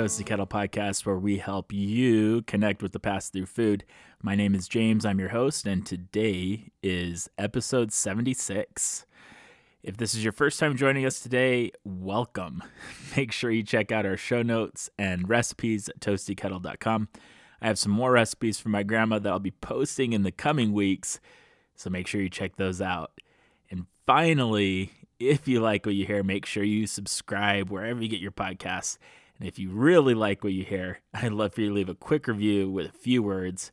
All right, welcome to the Toasty Kettle podcast where we help you connect with the past through food. My name is James, I'm your host, and today is episode 76. If this is your first time joining us today, welcome. Make sure you check out our show notes and recipes at toastykettle.com. I have some more recipes from my grandma that I'll be posting in the coming weeks, so make sure you check those out. And finally, if you like what you hear, make sure you subscribe wherever you get your podcasts. And if you really like what you hear, I'd love for you to leave a quick review with a few words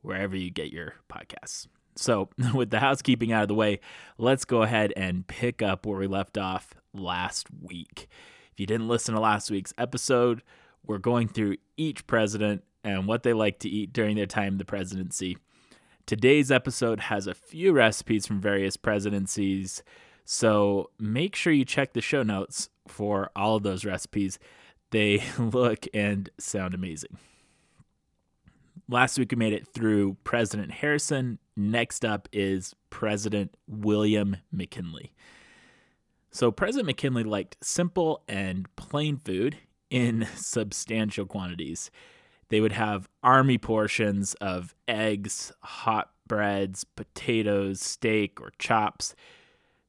wherever you get your podcasts. So, with the housekeeping out of the way, let's go ahead and pick up where we left off last week. If you didn't listen to last week's episode, we're going through each president and what they like to eat during their time in the presidency. Today's episode has a few recipes from various presidencies, so make sure you check the show notes for all of those recipes. They look and sound amazing. Last week we made it through President Harrison. Next up is President William McKinley. So, President McKinley liked simple and plain food in substantial quantities. They would have army portions of eggs, hot breads, potatoes, steak or chops,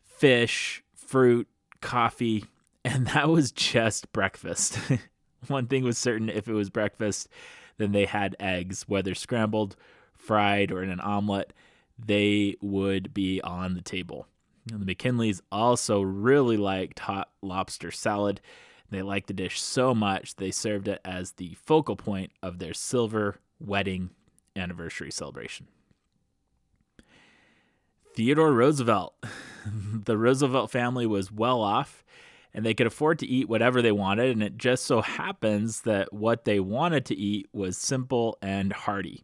fish, fruit, coffee, and that was just breakfast. One thing was certain if it was breakfast, then they had eggs, whether scrambled, fried, or in an omelet, they would be on the table. the McKinleys also really liked hot lobster salad they liked the dish so much they served it as the focal point of their silver wedding anniversary celebration. Theodore Roosevelt. the Roosevelt family was well off and they could afford to eat whatever they wanted, and it just so happens that what they wanted to eat was simple and hearty.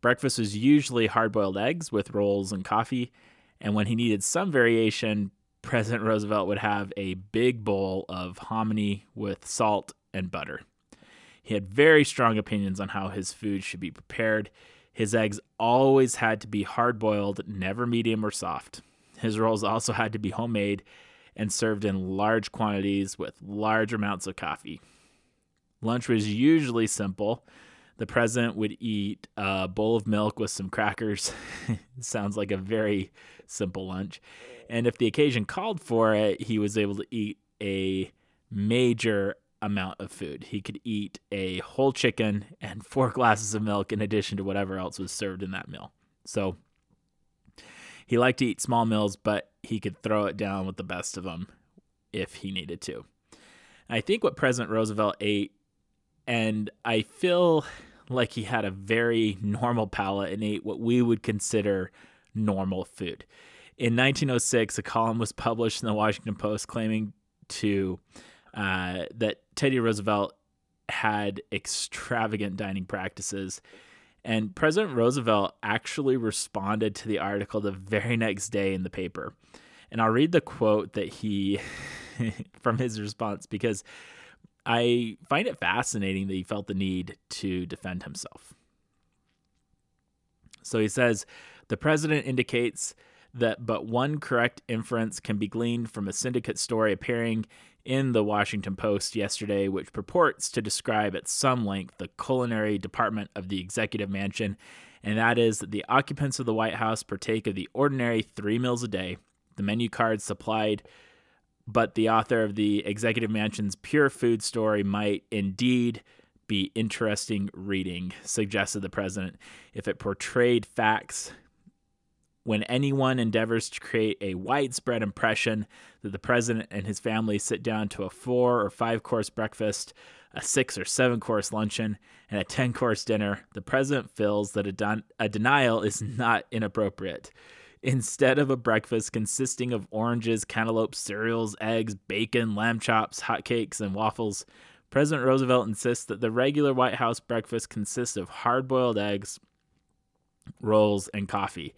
Breakfast was usually hard boiled eggs with rolls and coffee, and when he needed some variation, President Roosevelt would have a big bowl of hominy with salt and butter. He had very strong opinions on how his food should be prepared. His eggs always had to be hard boiled, never medium or soft. His rolls also had to be homemade and served in large quantities with large amounts of coffee. Lunch was usually simple. The president would eat a bowl of milk with some crackers. Sounds like a very simple lunch. And if the occasion called for it, he was able to eat a major amount of food. He could eat a whole chicken and four glasses of milk in addition to whatever else was served in that meal. So he liked to eat small meals, but he could throw it down with the best of them if he needed to. I think what President Roosevelt ate, and I feel like he had a very normal palate and ate what we would consider normal food. In 1906, a column was published in the Washington Post claiming to uh, that Teddy Roosevelt had extravagant dining practices. And President Roosevelt actually responded to the article the very next day in the paper. And I'll read the quote that he from his response because I find it fascinating that he felt the need to defend himself. So he says the president indicates that but one correct inference can be gleaned from a syndicate story appearing in the Washington Post yesterday, which purports to describe at some length the culinary department of the executive mansion, and that is that the occupants of the White House partake of the ordinary three meals a day, the menu cards supplied. But the author of the executive mansion's pure food story might indeed be interesting reading, suggested the president, if it portrayed facts when anyone endeavors to create a widespread impression that the president and his family sit down to a four or five course breakfast, a six or seven course luncheon, and a 10 course dinner, the president feels that a, a denial is not inappropriate. Instead of a breakfast consisting of oranges, cantaloupe, cereals, eggs, bacon, lamb chops, hotcakes, and waffles, President Roosevelt insists that the regular White House breakfast consists of hard boiled eggs, rolls, and coffee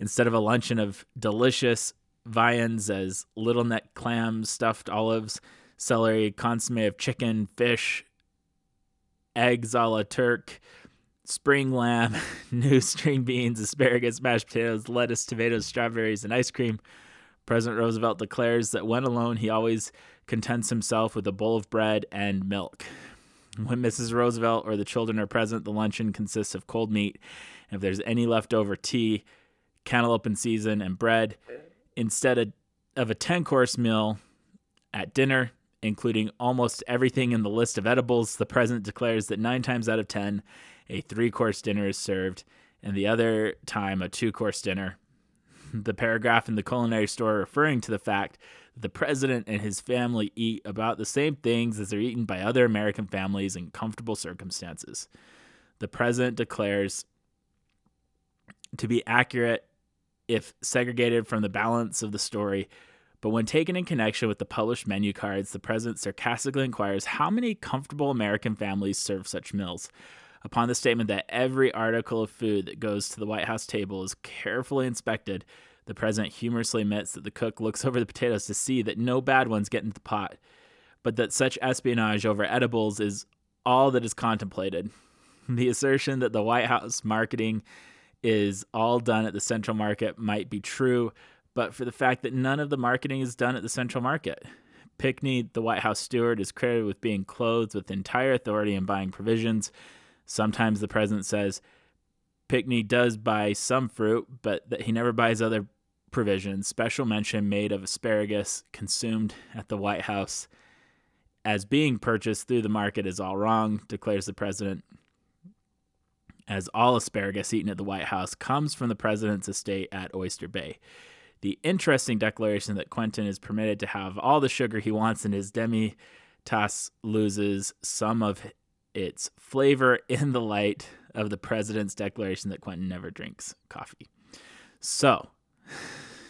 instead of a luncheon of delicious viands as little neck clams, stuffed olives, celery, consomme of chicken, fish, eggs a la Turk, spring lamb, new string beans, asparagus, mashed potatoes, lettuce, tomatoes, strawberries, and ice cream. President Roosevelt declares that when alone, he always contents himself with a bowl of bread and milk. When Mrs. Roosevelt or the children are present, the luncheon consists of cold meat. And if there's any leftover tea, cantaloupe in season, and bread, instead of, of a 10 course meal at dinner, including almost everything in the list of edibles, the president declares that nine times out of 10, a three course dinner is served, and the other time, a two course dinner. The paragraph in the culinary store referring to the fact that the president and his family eat about the same things as are eaten by other American families in comfortable circumstances. The president declares to be accurate if segregated from the balance of the story, but when taken in connection with the published menu cards, the president sarcastically inquires how many comfortable American families serve such meals. Upon the statement that every article of food that goes to the White House table is carefully inspected, the president humorously admits that the cook looks over the potatoes to see that no bad ones get into the pot, but that such espionage over edibles is all that is contemplated. The assertion that the White House marketing is all done at the Central Market might be true, but for the fact that none of the marketing is done at the Central Market. Pinckney, the White House steward, is credited with being clothed with entire authority in buying provisions. Sometimes the president says Pinckney does buy some fruit, but that he never buys other provisions. special mention made of asparagus consumed at the White House as being purchased through the market is all wrong, declares the president. As all asparagus eaten at the White House comes from the president's estate at Oyster Bay. The interesting declaration that Quentin is permitted to have all the sugar he wants in his demi tasse loses some of its flavor in the light of the president's declaration that Quentin never drinks coffee. So,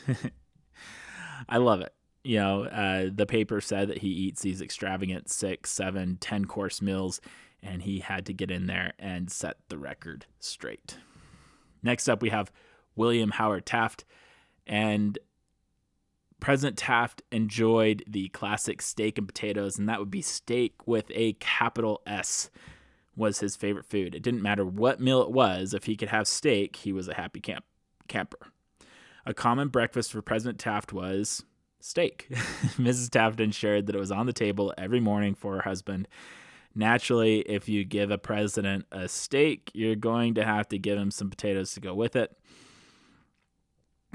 I love it. You know, uh, the paper said that he eats these extravagant six, seven, ten course meals, and he had to get in there and set the record straight. Next up, we have William Howard Taft, and President Taft enjoyed the classic steak and potatoes, and that would be steak with a capital S was his favorite food. It didn't matter what meal it was. If he could have steak, he was a happy camp camper. A common breakfast for President Taft was steak. Mrs. Taft ensured that it was on the table every morning for her husband. Naturally, if you give a president a steak, you're going to have to give him some potatoes to go with it.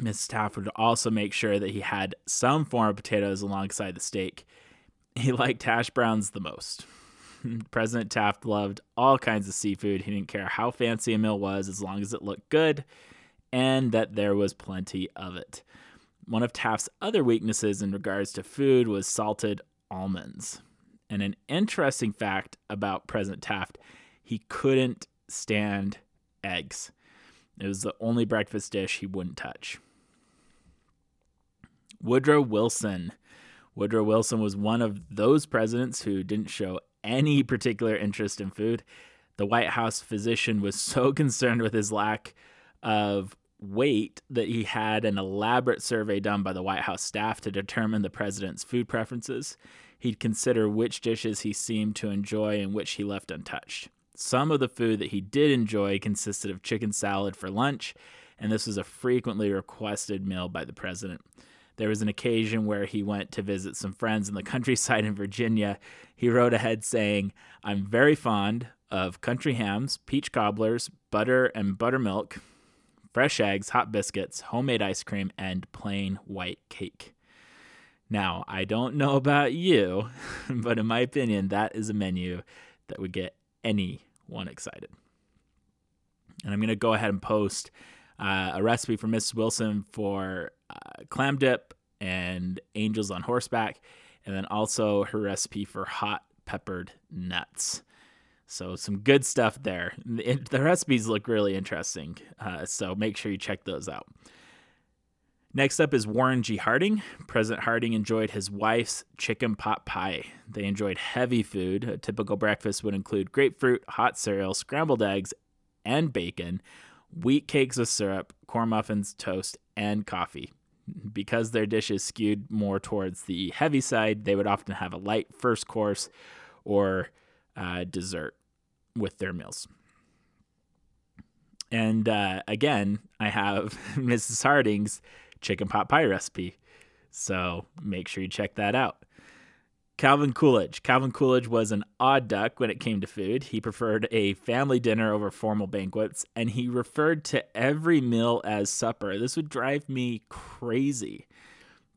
Mrs. Taft would also make sure that he had some form of potatoes alongside the steak. He liked hash browns the most. President Taft loved all kinds of seafood. He didn't care how fancy a meal was as long as it looked good and that there was plenty of it. One of Taft's other weaknesses in regards to food was salted almonds. And an interesting fact about President Taft, he couldn't stand eggs. It was the only breakfast dish he wouldn't touch. Woodrow Wilson. Woodrow Wilson was one of those presidents who didn't show any particular interest in food. The White House physician was so concerned with his lack of weight that he had an elaborate survey done by the White House staff to determine the president's food preferences. He'd consider which dishes he seemed to enjoy and which he left untouched. Some of the food that he did enjoy consisted of chicken salad for lunch, and this was a frequently requested meal by the president. There was an occasion where he went to visit some friends in the countryside in Virginia. He wrote ahead saying, I'm very fond of country hams, peach cobblers, butter and buttermilk, fresh eggs, hot biscuits, homemade ice cream, and plain white cake. Now, I don't know about you, but in my opinion, that is a menu that would get anyone excited. And I'm going to go ahead and post uh, a recipe for Mrs. Wilson for uh, clam dip and angels on horseback, and then also her recipe for hot peppered nuts. So some good stuff there. The recipes look really interesting, uh, so make sure you check those out. Next up is Warren G. Harding. President Harding enjoyed his wife's chicken pot pie. They enjoyed heavy food. A typical breakfast would include grapefruit, hot cereal, scrambled eggs, and bacon, wheat cakes with syrup, corn muffins, toast, and coffee. Because their dishes skewed more towards the heavy side, they would often have a light first course or uh, dessert with their meals. And uh, again, I have Mrs. Harding's chicken pot pie recipe. So make sure you check that out. Calvin Coolidge. Calvin Coolidge was an odd duck when it came to food. He preferred a family dinner over formal banquets, and he referred to every meal as supper. This would drive me crazy.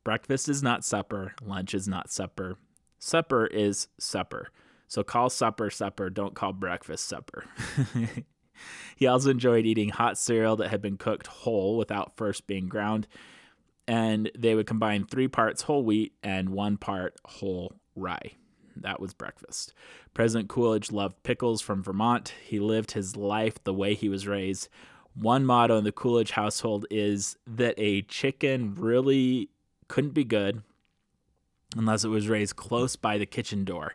Breakfast is not supper, lunch is not supper. Supper is supper. So call supper supper, don't call breakfast supper. he also enjoyed eating hot cereal that had been cooked whole without first being ground. And they would combine three parts whole wheat and one part whole rye. That was breakfast. President Coolidge loved pickles from Vermont. He lived his life the way he was raised. One motto in the Coolidge household is that a chicken really couldn't be good unless it was raised close by the kitchen door.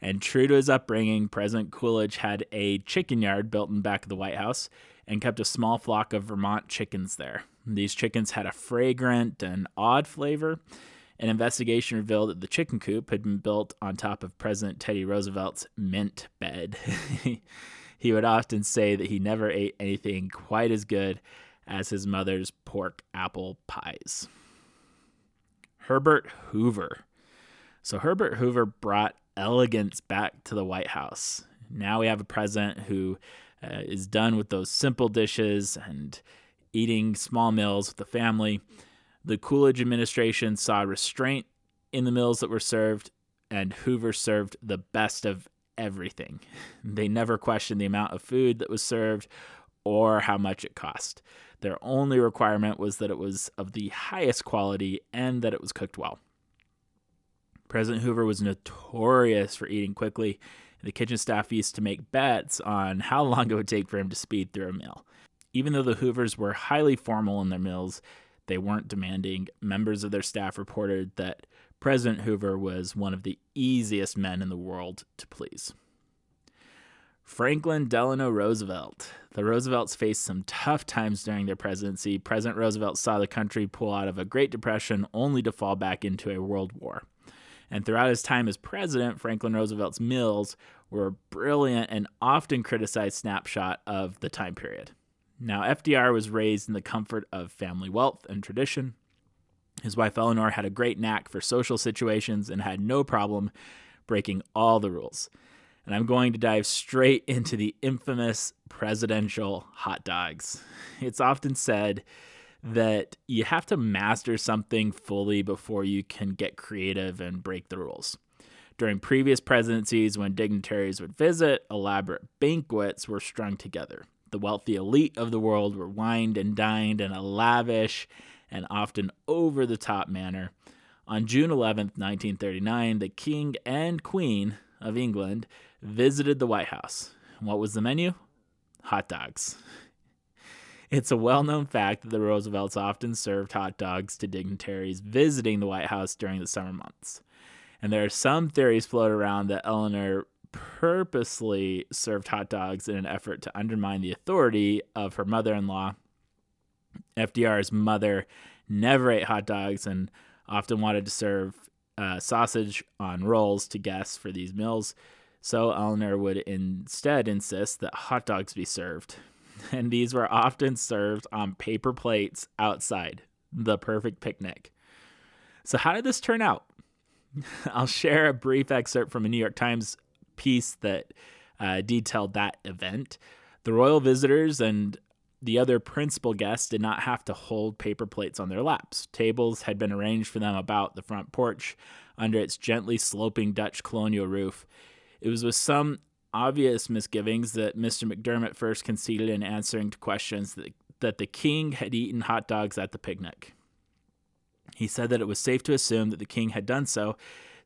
And true to his upbringing, President Coolidge had a chicken yard built in back of the White House and kept a small flock of Vermont chickens there. These chickens had a fragrant and odd flavor, an investigation revealed that the chicken coop had been built on top of President Teddy Roosevelt's mint bed. he would often say that he never ate anything quite as good as his mother's pork apple pies. Herbert Hoover. So, Herbert Hoover brought elegance back to the White House. Now we have a president who uh, is done with those simple dishes and eating small meals with the family. The Coolidge administration saw restraint in the meals that were served, and Hoover served the best of everything. They never questioned the amount of food that was served or how much it cost. Their only requirement was that it was of the highest quality and that it was cooked well. President Hoover was notorious for eating quickly. And the kitchen staff used to make bets on how long it would take for him to speed through a meal. Even though the Hoovers were highly formal in their meals, they weren't demanding. Members of their staff reported that President Hoover was one of the easiest men in the world to please. Franklin Delano Roosevelt. The Roosevelts faced some tough times during their presidency. President Roosevelt saw the country pull out of a Great Depression only to fall back into a world war. And throughout his time as president, Franklin Roosevelt's mills were a brilliant and often criticized snapshot of the time period. Now, FDR was raised in the comfort of family wealth and tradition. His wife Eleanor had a great knack for social situations and had no problem breaking all the rules. And I'm going to dive straight into the infamous presidential hot dogs. It's often said that you have to master something fully before you can get creative and break the rules. During previous presidencies, when dignitaries would visit, elaborate banquets were strung together. The wealthy elite of the world were wined and dined in a lavish and often over the top manner. On June 11, 1939, the King and Queen of England visited the White House. What was the menu? Hot dogs. It's a well known fact that the Roosevelts often served hot dogs to dignitaries visiting the White House during the summer months. And there are some theories floated around that Eleanor purposely served hot dogs in an effort to undermine the authority of her mother in law. FDR's mother never ate hot dogs and often wanted to serve uh, sausage on rolls to guests for these meals. So Eleanor would instead insist that hot dogs be served. And these were often served on paper plates outside, the perfect picnic. So, how did this turn out? I'll share a brief excerpt from a New York Times piece that uh, detailed that event. The royal visitors and the other principal guests did not have to hold paper plates on their laps. Tables had been arranged for them about the front porch under its gently sloping Dutch colonial roof. It was with some obvious misgivings that Mr. McDermott first conceded in answering to questions that, that the king had eaten hot dogs at the picnic. He said that it was safe to assume that the king had done so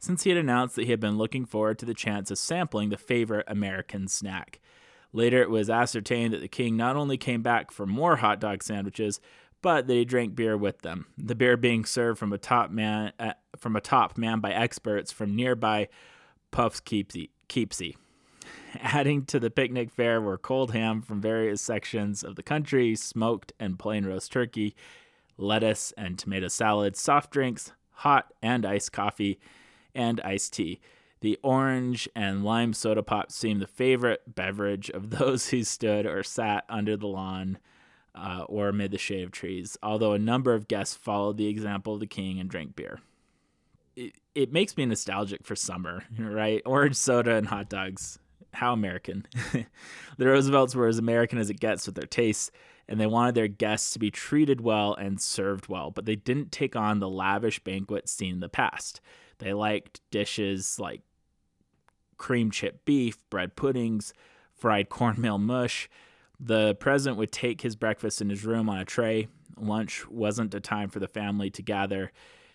since he had announced that he had been looking forward to the chance of sampling the favorite American snack. Later, it was ascertained that the king not only came back for more hot dog sandwiches, but that he drank beer with them. The beer being served from a top man uh, from a top man by experts from nearby Poughkeepsie. Keepsy. Adding to the picnic fare were cold ham from various sections of the country, smoked and plain roast turkey, lettuce and tomato salad, soft drinks, hot and iced coffee, and iced tea. The orange and lime soda pop seemed the favorite beverage of those who stood or sat under the lawn uh, or amid the shade of trees, although a number of guests followed the example of the king and drank beer. It, it makes me nostalgic for summer, right? Orange soda and hot dogs. How American. the Roosevelts were as American as it gets with their tastes, and they wanted their guests to be treated well and served well, but they didn't take on the lavish banquets seen in the past. They liked dishes like cream chip beef, bread puddings, fried cornmeal mush, the president would take his breakfast in his room on a tray. Lunch wasn't a time for the family to gather,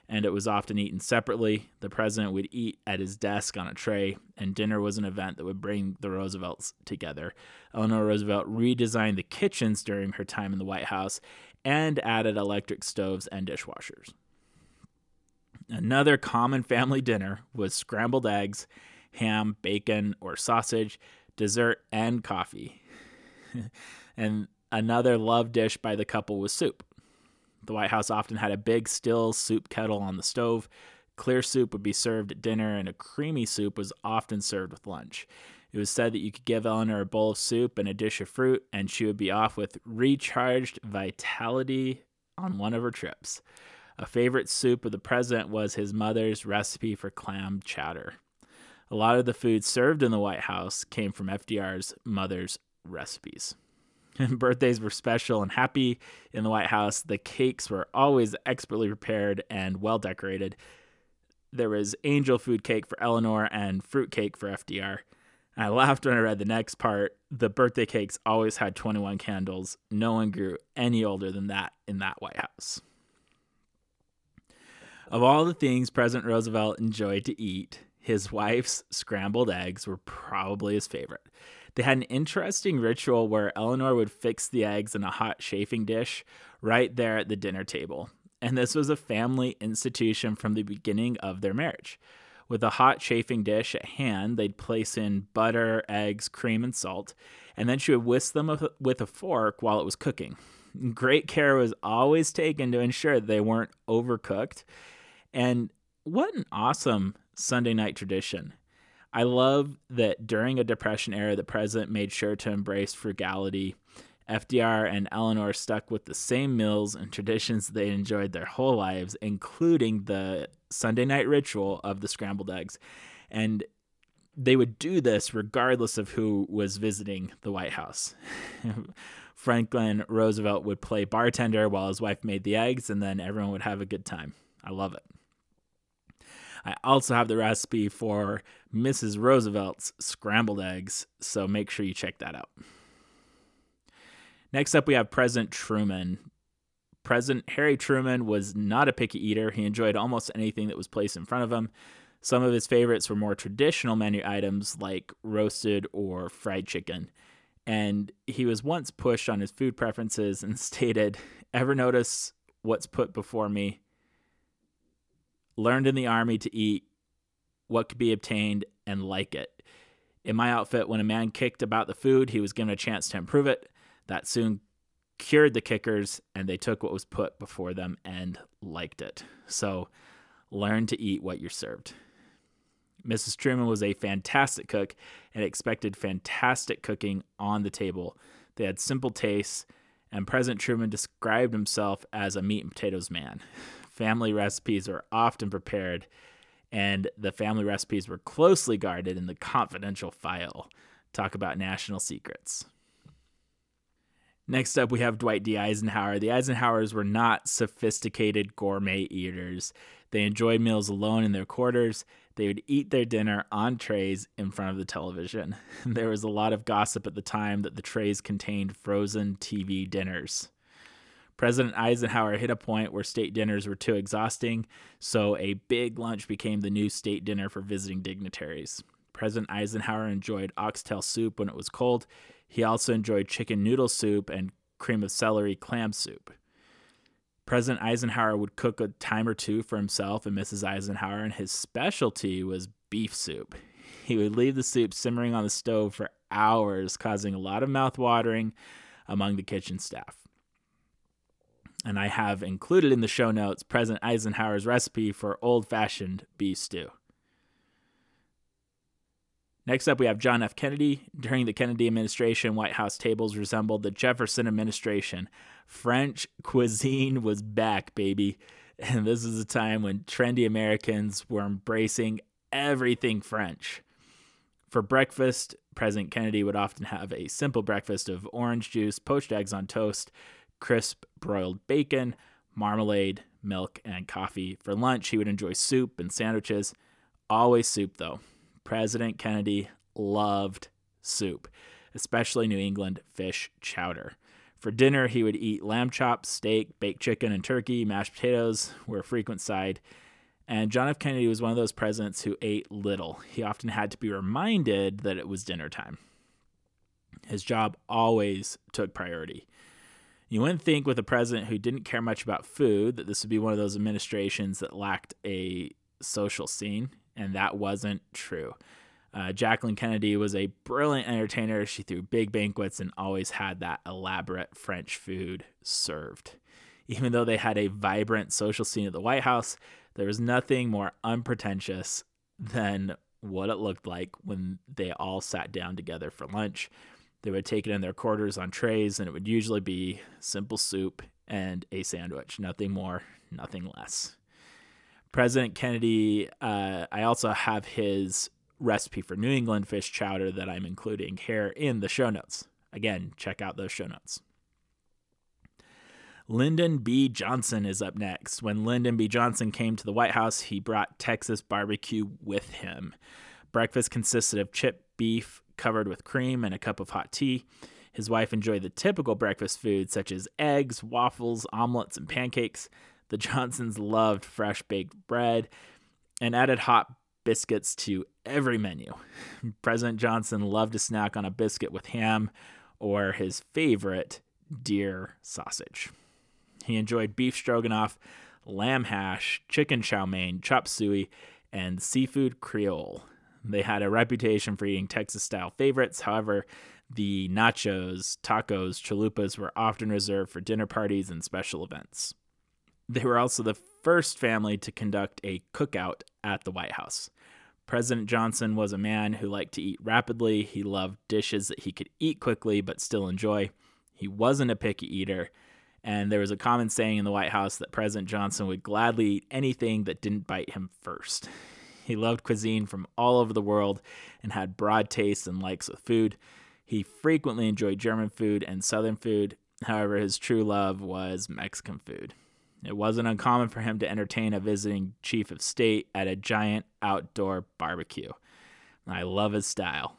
and it was often eaten separately. The president would eat at his desk on a tray, and dinner was an event that would bring the Roosevelts together. Eleanor Roosevelt redesigned the kitchens during her time in the White House and added electric stoves and dishwashers. Another common family dinner was scrambled eggs, ham, bacon, or sausage, dessert, and coffee. and another love dish by the couple was soup. The White House often had a big still soup kettle on the stove. Clear soup would be served at dinner, and a creamy soup was often served with lunch. It was said that you could give Eleanor a bowl of soup and a dish of fruit, and she would be off with recharged vitality on one of her trips. A favorite soup of the president was his mother's recipe for clam chowder. A lot of the food served in the White House came from FDR's mother's recipes. Birthdays were special and happy in the White House. The cakes were always expertly prepared and well decorated. There was angel food cake for Eleanor and fruit cake for FDR. I laughed when I read the next part. The birthday cakes always had 21 candles. No one grew any older than that in that White House. Of all the things President Roosevelt enjoyed to eat, his wife's scrambled eggs were probably his favorite. They had an interesting ritual where Eleanor would fix the eggs in a hot chafing dish right there at the dinner table. And this was a family institution from the beginning of their marriage. With a hot chafing dish at hand, they'd place in butter, eggs, cream, and salt, and then she would whisk them with a fork while it was cooking. Great care was always taken to ensure that they weren't overcooked. And what an awesome Sunday night tradition. I love that during a Depression era, the president made sure to embrace frugality. FDR and Eleanor stuck with the same meals and traditions they enjoyed their whole lives, including the Sunday night ritual of the scrambled eggs. And they would do this regardless of who was visiting the White House. Franklin Roosevelt would play bartender while his wife made the eggs, and then everyone would have a good time. I love it. I also have the recipe for Mrs. Roosevelt's scrambled eggs, so make sure you check that out. Next up, we have President Truman. President Harry Truman was not a picky eater. He enjoyed almost anything that was placed in front of him. Some of his favorites were more traditional menu items like roasted or fried chicken. And he was once pushed on his food preferences and stated, Ever notice what's put before me? Learned in the army to eat what could be obtained and like it. In my outfit, when a man kicked about the food, he was given a chance to improve it. That soon cured the kickers, and they took what was put before them and liked it. So learn to eat what you're served. Mrs. Truman was a fantastic cook and expected fantastic cooking on the table. They had simple tastes, and President Truman described himself as a meat and potatoes man. Family recipes were often prepared, and the family recipes were closely guarded in the confidential file. Talk about national secrets. Next up, we have Dwight D. Eisenhower. The Eisenhowers were not sophisticated gourmet eaters. They enjoyed meals alone in their quarters. They would eat their dinner on trays in front of the television. There was a lot of gossip at the time that the trays contained frozen TV dinners. President Eisenhower hit a point where state dinners were too exhausting, so a big lunch became the new state dinner for visiting dignitaries. President Eisenhower enjoyed oxtail soup when it was cold. He also enjoyed chicken noodle soup and cream of celery clam soup. President Eisenhower would cook a time or two for himself and Mrs. Eisenhower, and his specialty was beef soup. He would leave the soup simmering on the stove for hours, causing a lot of mouth watering among the kitchen staff and I have included in the show notes President Eisenhower's recipe for old fashioned beef stew. Next up, we have John F. Kennedy. During the Kennedy administration, White House tables resembled the Jefferson administration. French cuisine was back, baby. And this is a time when trendy Americans were embracing everything French. For breakfast, President Kennedy would often have a simple breakfast of orange juice, poached eggs on toast, crisp broiled bacon, marmalade, milk, and coffee. For lunch, he would enjoy soup and sandwiches. Always soup, though. President Kennedy loved soup, especially New England fish chowder. For dinner, he would eat lamb chops, steak, baked chicken, and turkey. Mashed potatoes were a frequent side. And John F. Kennedy was one of those presidents who ate little. He often had to be reminded that it was dinner time. His job always took priority. You wouldn't think with a president who didn't care much about food that this would be one of those administrations that lacked a social scene, and that wasn't true. Uh, Jacqueline Kennedy was a brilliant entertainer. She threw big banquets and always had that elaborate French food served. Even though they had a vibrant social scene at the White House, there was nothing more unpretentious than what it looked like when they all sat down together for lunch. They would take it in their quarters on trays, and it would usually be simple soup and a sandwich. Nothing more, nothing less. President Kennedy, uh, I also have his recipe for New England fish chowder that I'm including here in the show notes. Again, check out those show notes. Lyndon B. Johnson is up next. When Lyndon B. Johnson came to the White House, he brought Texas barbecue with him. Breakfast consisted of chipped beef covered with cream and a cup of hot tea. His wife enjoyed the typical breakfast foods such as eggs, waffles, omelets, and pancakes. The Johnsons loved fresh baked bread and added hot biscuits to every menu. President Johnson loved to snack on a biscuit with ham or his favorite, deer sausage. He enjoyed beef stroganoff, lamb hash, chicken chow mein, chop suey, and seafood creole. They had a reputation for eating Texas style favorites. However, the nachos, tacos, chalupas were often reserved for dinner parties and special events. They were also the first family to conduct a cookout at the White House. President Johnson was a man who liked to eat rapidly. He loved dishes that he could eat quickly but still enjoy. He wasn't a picky eater. And there was a common saying in the White House that President Johnson would gladly eat anything that didn't bite him first. He loved cuisine from all over the world and had broad tastes and likes with food. He frequently enjoyed German food and Southern food. However, his true love was Mexican food. It wasn't uncommon for him to entertain a visiting chief of state at a giant outdoor barbecue. I love his style.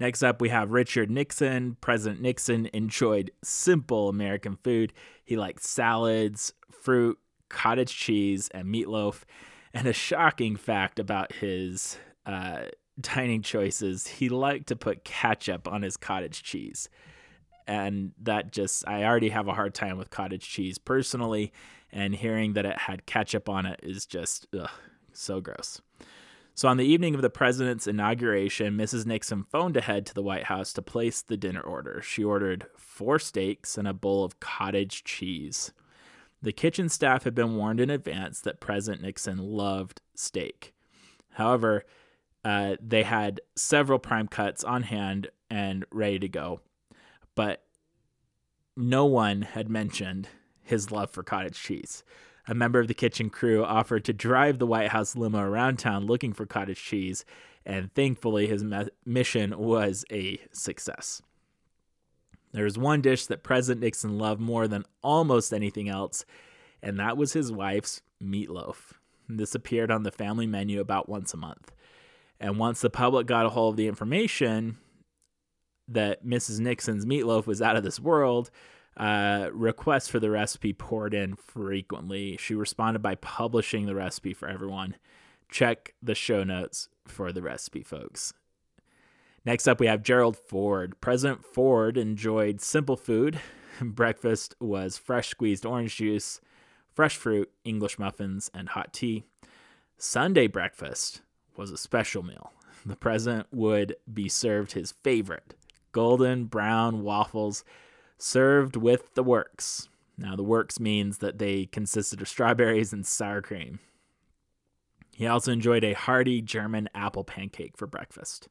Next up, we have Richard Nixon. President Nixon enjoyed simple American food. He liked salads, fruit, cottage cheese, and meatloaf. And a shocking fact about his uh, dining choices he liked to put ketchup on his cottage cheese and that just I already have a hard time with cottage cheese personally, and hearing that it had ketchup on it is just ugh, so gross. So on the evening of the president's inauguration, Mrs. Nixon phoned ahead to the White House to place the dinner order. She ordered four steaks and a bowl of cottage cheese. The kitchen staff had been warned in advance that President Nixon loved steak. However, uh, they had several prime cuts on hand and ready to go but no one had mentioned his love for cottage cheese. A member of the kitchen crew offered to drive the White House limo around town looking for cottage cheese, and thankfully his me- mission was a success. There was one dish that President Nixon loved more than almost anything else, and that was his wife's meatloaf. This appeared on the family menu about once a month. And once the public got a hold of the information, that Mrs. Nixon's meatloaf was out of this world, uh, requests for the recipe poured in frequently. She responded by publishing the recipe for everyone. Check the show notes for the recipe, folks. Next up, we have Gerald Ford. President Ford enjoyed simple food. Breakfast was fresh squeezed orange juice, fresh fruit, English muffins, and hot tea. Sunday breakfast was a special meal. The president would be served his favorite golden brown waffles served with the works. Now, the works means that they consisted of strawberries and sour cream. He also enjoyed a hearty German apple pancake for breakfast.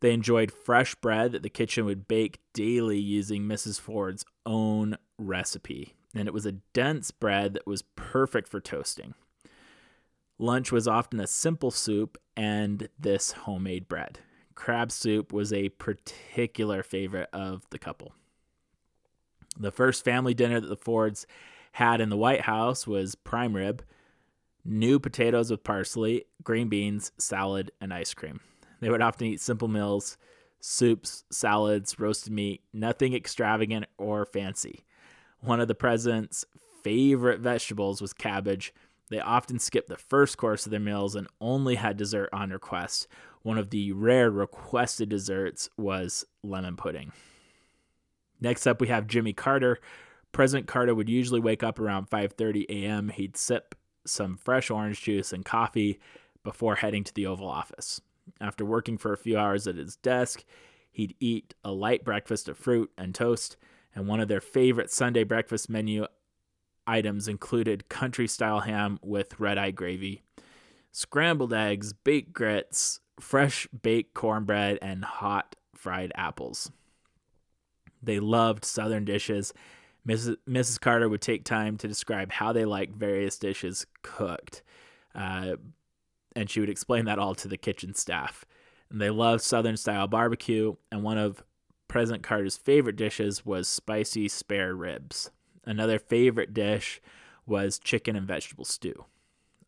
They enjoyed fresh bread that the kitchen would bake daily using Mrs. Ford's own recipe, and it was a dense bread that was perfect for toasting. Lunch was often a simple soup and this homemade bread. Crab soup was a particular favorite of the couple. The first family dinner that the Fords had in the White House was prime rib, new potatoes with parsley, green beans, salad, and ice cream. They would often eat simple meals, soups, salads, roasted meat, nothing extravagant or fancy. One of the president's favorite vegetables was cabbage. They often skipped the first course of their meals and only had dessert on request. One of the rare requested desserts was lemon pudding. Next up, we have Jimmy Carter. President Carter would usually wake up around 5:30 a.m. He'd sip some fresh orange juice and coffee before heading to the Oval Office. After working for a few hours at his desk, he'd eat a light breakfast of fruit and toast, and one of their favorite Sunday breakfast menu items included country style ham with red eye gravy, scrambled eggs, baked grits, fresh baked cornbread, and hot fried apples. They loved Southern dishes. Mrs. Carter would take time to describe how they liked various dishes cooked. Uh, and she would explain that all to the kitchen staff. And they loved Southern style barbecue, and one of President Carter's favorite dishes was spicy spare ribs. Another favorite dish was chicken and vegetable stew.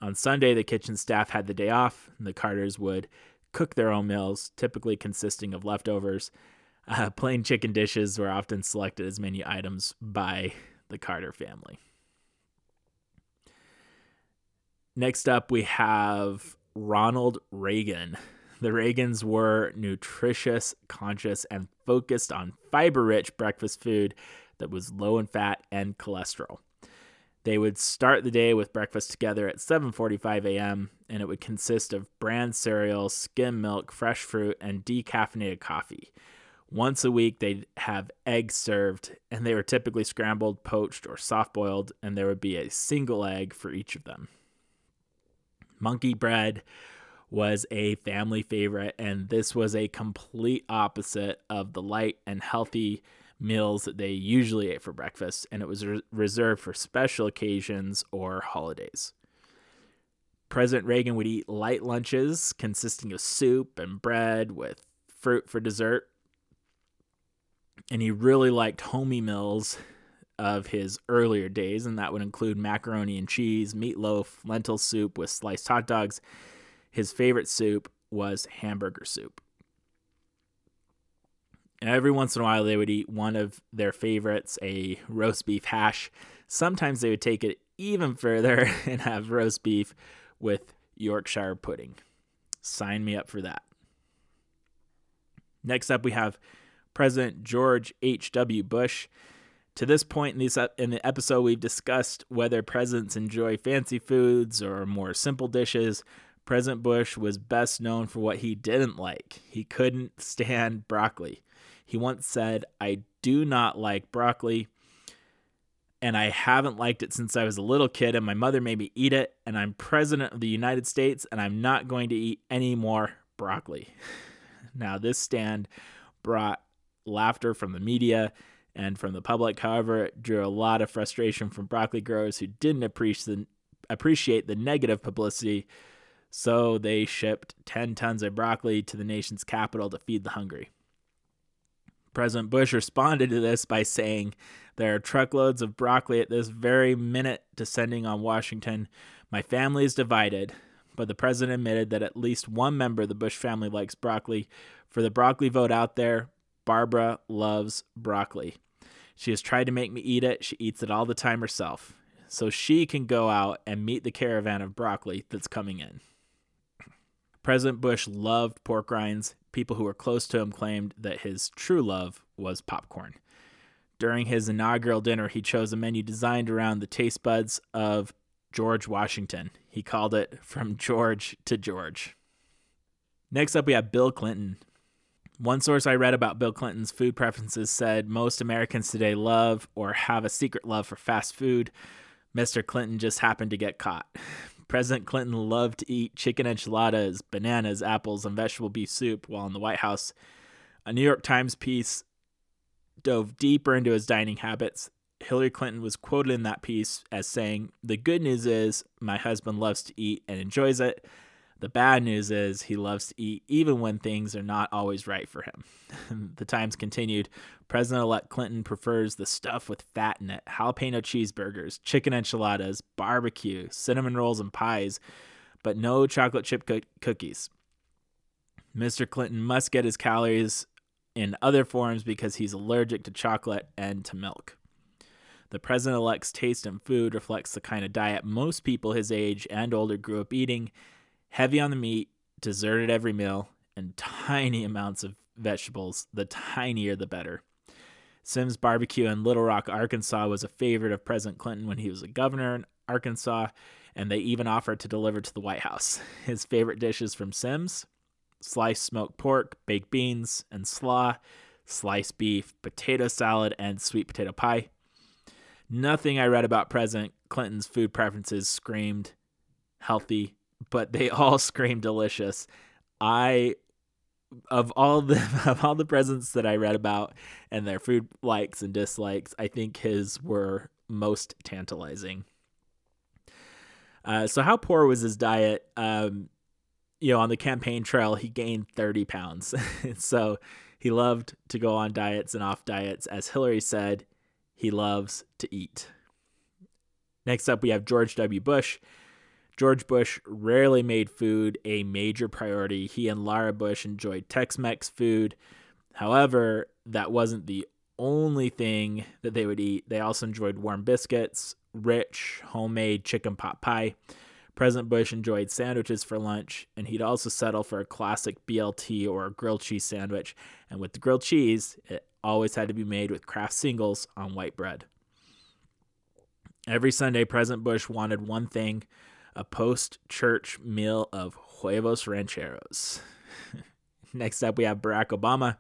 On Sunday, the kitchen staff had the day off, and the Carters would cook their own meals, typically consisting of leftovers. Uh, plain chicken dishes were often selected as menu items by the Carter family. Next up, we have Ronald Reagan. The Reagans were nutritious, conscious, and focused on fiber rich breakfast food that was low in fat and cholesterol. They would start the day with breakfast together at 7:45 a.m. and it would consist of bran cereal, skim milk, fresh fruit, and decaffeinated coffee. Once a week they'd have eggs served and they were typically scrambled, poached, or soft-boiled and there would be a single egg for each of them. Monkey bread was a family favorite, and this was a complete opposite of the light and healthy meals that they usually ate for breakfast, and it was re- reserved for special occasions or holidays. President Reagan would eat light lunches consisting of soup and bread with fruit for dessert. And he really liked homey meals of his earlier days, and that would include macaroni and cheese, meatloaf, lentil soup with sliced hot dogs. His favorite soup was hamburger soup. Every once in a while, they would eat one of their favorites, a roast beef hash. Sometimes they would take it even further and have roast beef with Yorkshire pudding. Sign me up for that. Next up, we have President George H.W. Bush. To this point in, these, in the episode, we've discussed whether presidents enjoy fancy foods or more simple dishes. President Bush was best known for what he didn't like. He couldn't stand broccoli. He once said, I do not like broccoli, and I haven't liked it since I was a little kid, and my mother made me eat it, and I'm president of the United States, and I'm not going to eat any more broccoli. Now, this stand brought laughter from the media and from the public. However, it drew a lot of frustration from broccoli growers who didn't appreciate appreciate the negative publicity. So they shipped 10 tons of broccoli to the nation's capital to feed the hungry. President Bush responded to this by saying, There are truckloads of broccoli at this very minute descending on Washington. My family is divided. But the president admitted that at least one member of the Bush family likes broccoli. For the broccoli vote out there, Barbara loves broccoli. She has tried to make me eat it. She eats it all the time herself. So she can go out and meet the caravan of broccoli that's coming in. President Bush loved pork rinds. People who were close to him claimed that his true love was popcorn. During his inaugural dinner, he chose a menu designed around the taste buds of George Washington. He called it From George to George. Next up, we have Bill Clinton, one source I read about Bill Clinton's food preferences said most Americans today love or have a secret love for fast food. Mr. Clinton just happened to get caught. President Clinton loved to eat chicken enchiladas, bananas, apples, and vegetable beef soup while in the White House. A New York Times piece dove deeper into his dining habits. Hillary Clinton was quoted in that piece as saying, The good news is my husband loves to eat and enjoys it. The bad news is he loves to eat even when things are not always right for him. the Times continued President elect Clinton prefers the stuff with fat in it jalapeno cheeseburgers, chicken enchiladas, barbecue, cinnamon rolls, and pies, but no chocolate chip co- cookies. Mr. Clinton must get his calories in other forms because he's allergic to chocolate and to milk. The president elect's taste in food reflects the kind of diet most people his age and older grew up eating heavy on the meat, dessert at every meal, and tiny amounts of vegetables. The tinier, the better. Sims Barbecue in Little Rock, Arkansas was a favorite of President Clinton when he was a governor in Arkansas, and they even offered to deliver to the White House. His favorite dishes from Sims sliced smoked pork, baked beans, and slaw, sliced beef, potato salad, and sweet potato pie. Nothing I read about President Clinton's food preferences screamed healthy, but they all scream delicious. I of all the of all the presents that I read about and their food likes and dislikes, I think his were most tantalizing. Uh, so how poor was his diet? Um, you know, on the campaign trail, he gained 30 pounds. so he loved to go on diets and off diets. As Hillary said, he loves to eat. Next up, we have George W. Bush. George Bush rarely made food a major priority. He and Laura Bush enjoyed Tex Mex food. However, that wasn't the only thing that they would eat. They also enjoyed warm biscuits, rich, homemade chicken pot pie. President Bush enjoyed sandwiches for lunch, and he'd also settle for a classic BLT or a grilled cheese sandwich. And with the grilled cheese, it always had to be made with Kraft singles on white bread. Every Sunday, President Bush wanted one thing a post church meal of huevos rancheros. Next up, we have Barack Obama.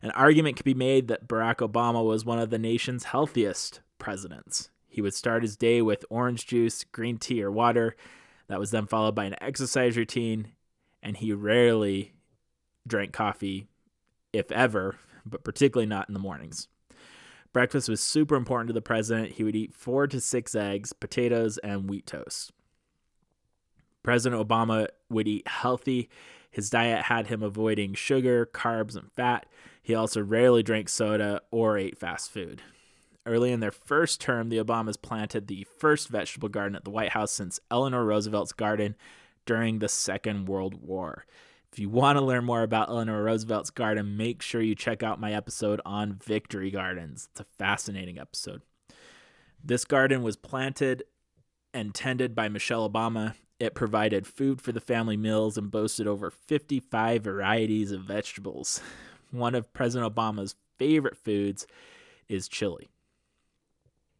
An argument could be made that Barack Obama was one of the nation's healthiest presidents. He would start his day with orange juice, green tea, or water. That was then followed by an exercise routine, and he rarely drank coffee, if ever, but particularly not in the mornings. Breakfast was super important to the president. He would eat four to six eggs, potatoes, and wheat toast. President Obama would eat healthy. His diet had him avoiding sugar, carbs, and fat. He also rarely drank soda or ate fast food. Early in their first term, the Obamas planted the first vegetable garden at the White House since Eleanor Roosevelt's garden during the Second World War. If you want to learn more about Eleanor Roosevelt's garden, make sure you check out my episode on Victory Gardens. It's a fascinating episode. This garden was planted and tended by Michelle Obama it provided food for the family meals and boasted over 55 varieties of vegetables. One of President Obama's favorite foods is chili.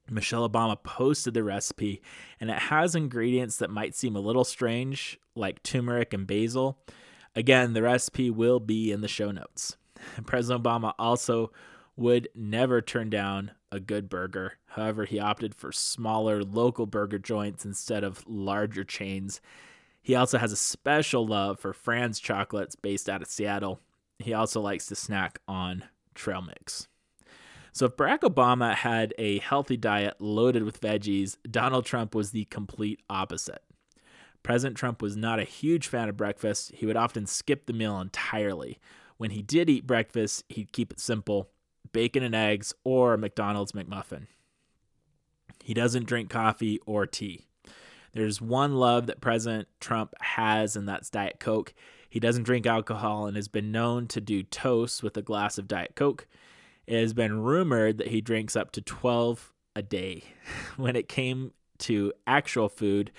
Michelle Obama posted the recipe, and it has ingredients that might seem a little strange, like turmeric and basil. Again, the recipe will be in the show notes. President Obama also would never turn down a good burger. However, he opted for smaller local burger joints instead of larger chains. He also has a special love for Fran's chocolates based out of Seattle. He also likes to snack on trail mix. So, if Barack Obama had a healthy diet loaded with veggies, Donald Trump was the complete opposite. President Trump was not a huge fan of breakfast. He would often skip the meal entirely. When he did eat breakfast, he'd keep it simple bacon and eggs, or a McDonald's McMuffin. He doesn't drink coffee or tea. There's one love that President Trump has, and that's Diet Coke. He doesn't drink alcohol and has been known to do toasts with a glass of Diet Coke. It has been rumored that he drinks up to 12 a day. When it came to actual food,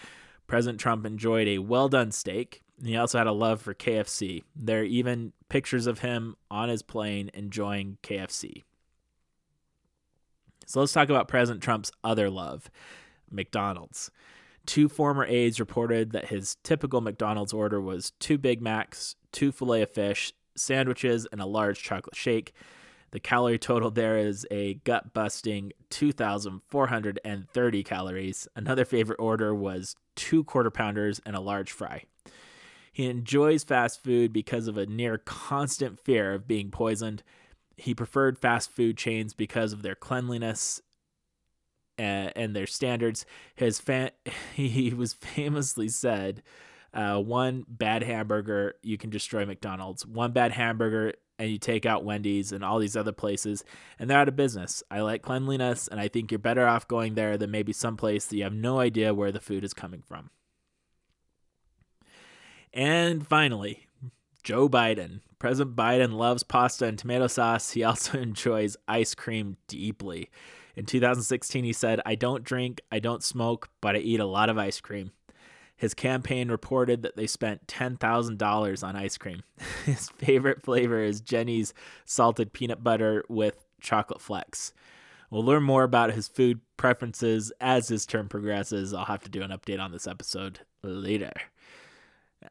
President Trump enjoyed a well done steak. He also had a love for KFC. There are even pictures of him on his plane enjoying KFC. So let's talk about President Trump's other love McDonald's. Two former aides reported that his typical McDonald's order was two Big Macs, two filet of fish, sandwiches, and a large chocolate shake. The calorie total there is a gut busting 2,430 calories. Another favorite order was two quarter pounders and a large fry. He enjoys fast food because of a near constant fear of being poisoned. He preferred fast food chains because of their cleanliness and, and their standards. His fan, he was famously said, uh, "One bad hamburger, you can destroy McDonald's. One bad hamburger, and you take out Wendy's and all these other places, and they're out of business. I like cleanliness, and I think you're better off going there than maybe someplace that you have no idea where the food is coming from." And finally, Joe Biden. President Biden loves pasta and tomato sauce. He also enjoys ice cream deeply. In 2016, he said, I don't drink, I don't smoke, but I eat a lot of ice cream. His campaign reported that they spent $10,000 on ice cream. His favorite flavor is Jeni's salted peanut butter with chocolate flecks. We'll learn more about his food preferences as his term progresses. I'll have to do an update on this episode later.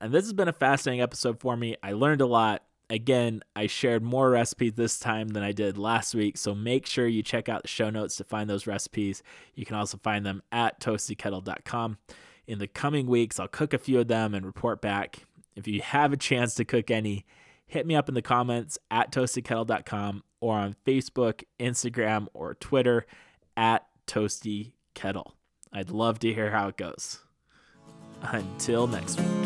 And this has been a fascinating episode for me. I learned a lot. Again, I shared more recipes this time than I did last week, so make sure you check out the show notes to find those recipes. You can also find them at toastykettle.com. In the coming weeks, I'll cook a few of them and report back. If you have a chance to cook any, hit me up in the comments at toastykettle.com or on Facebook, Instagram, or Twitter at toastykettle. I'd love to hear how it goes. Until next week.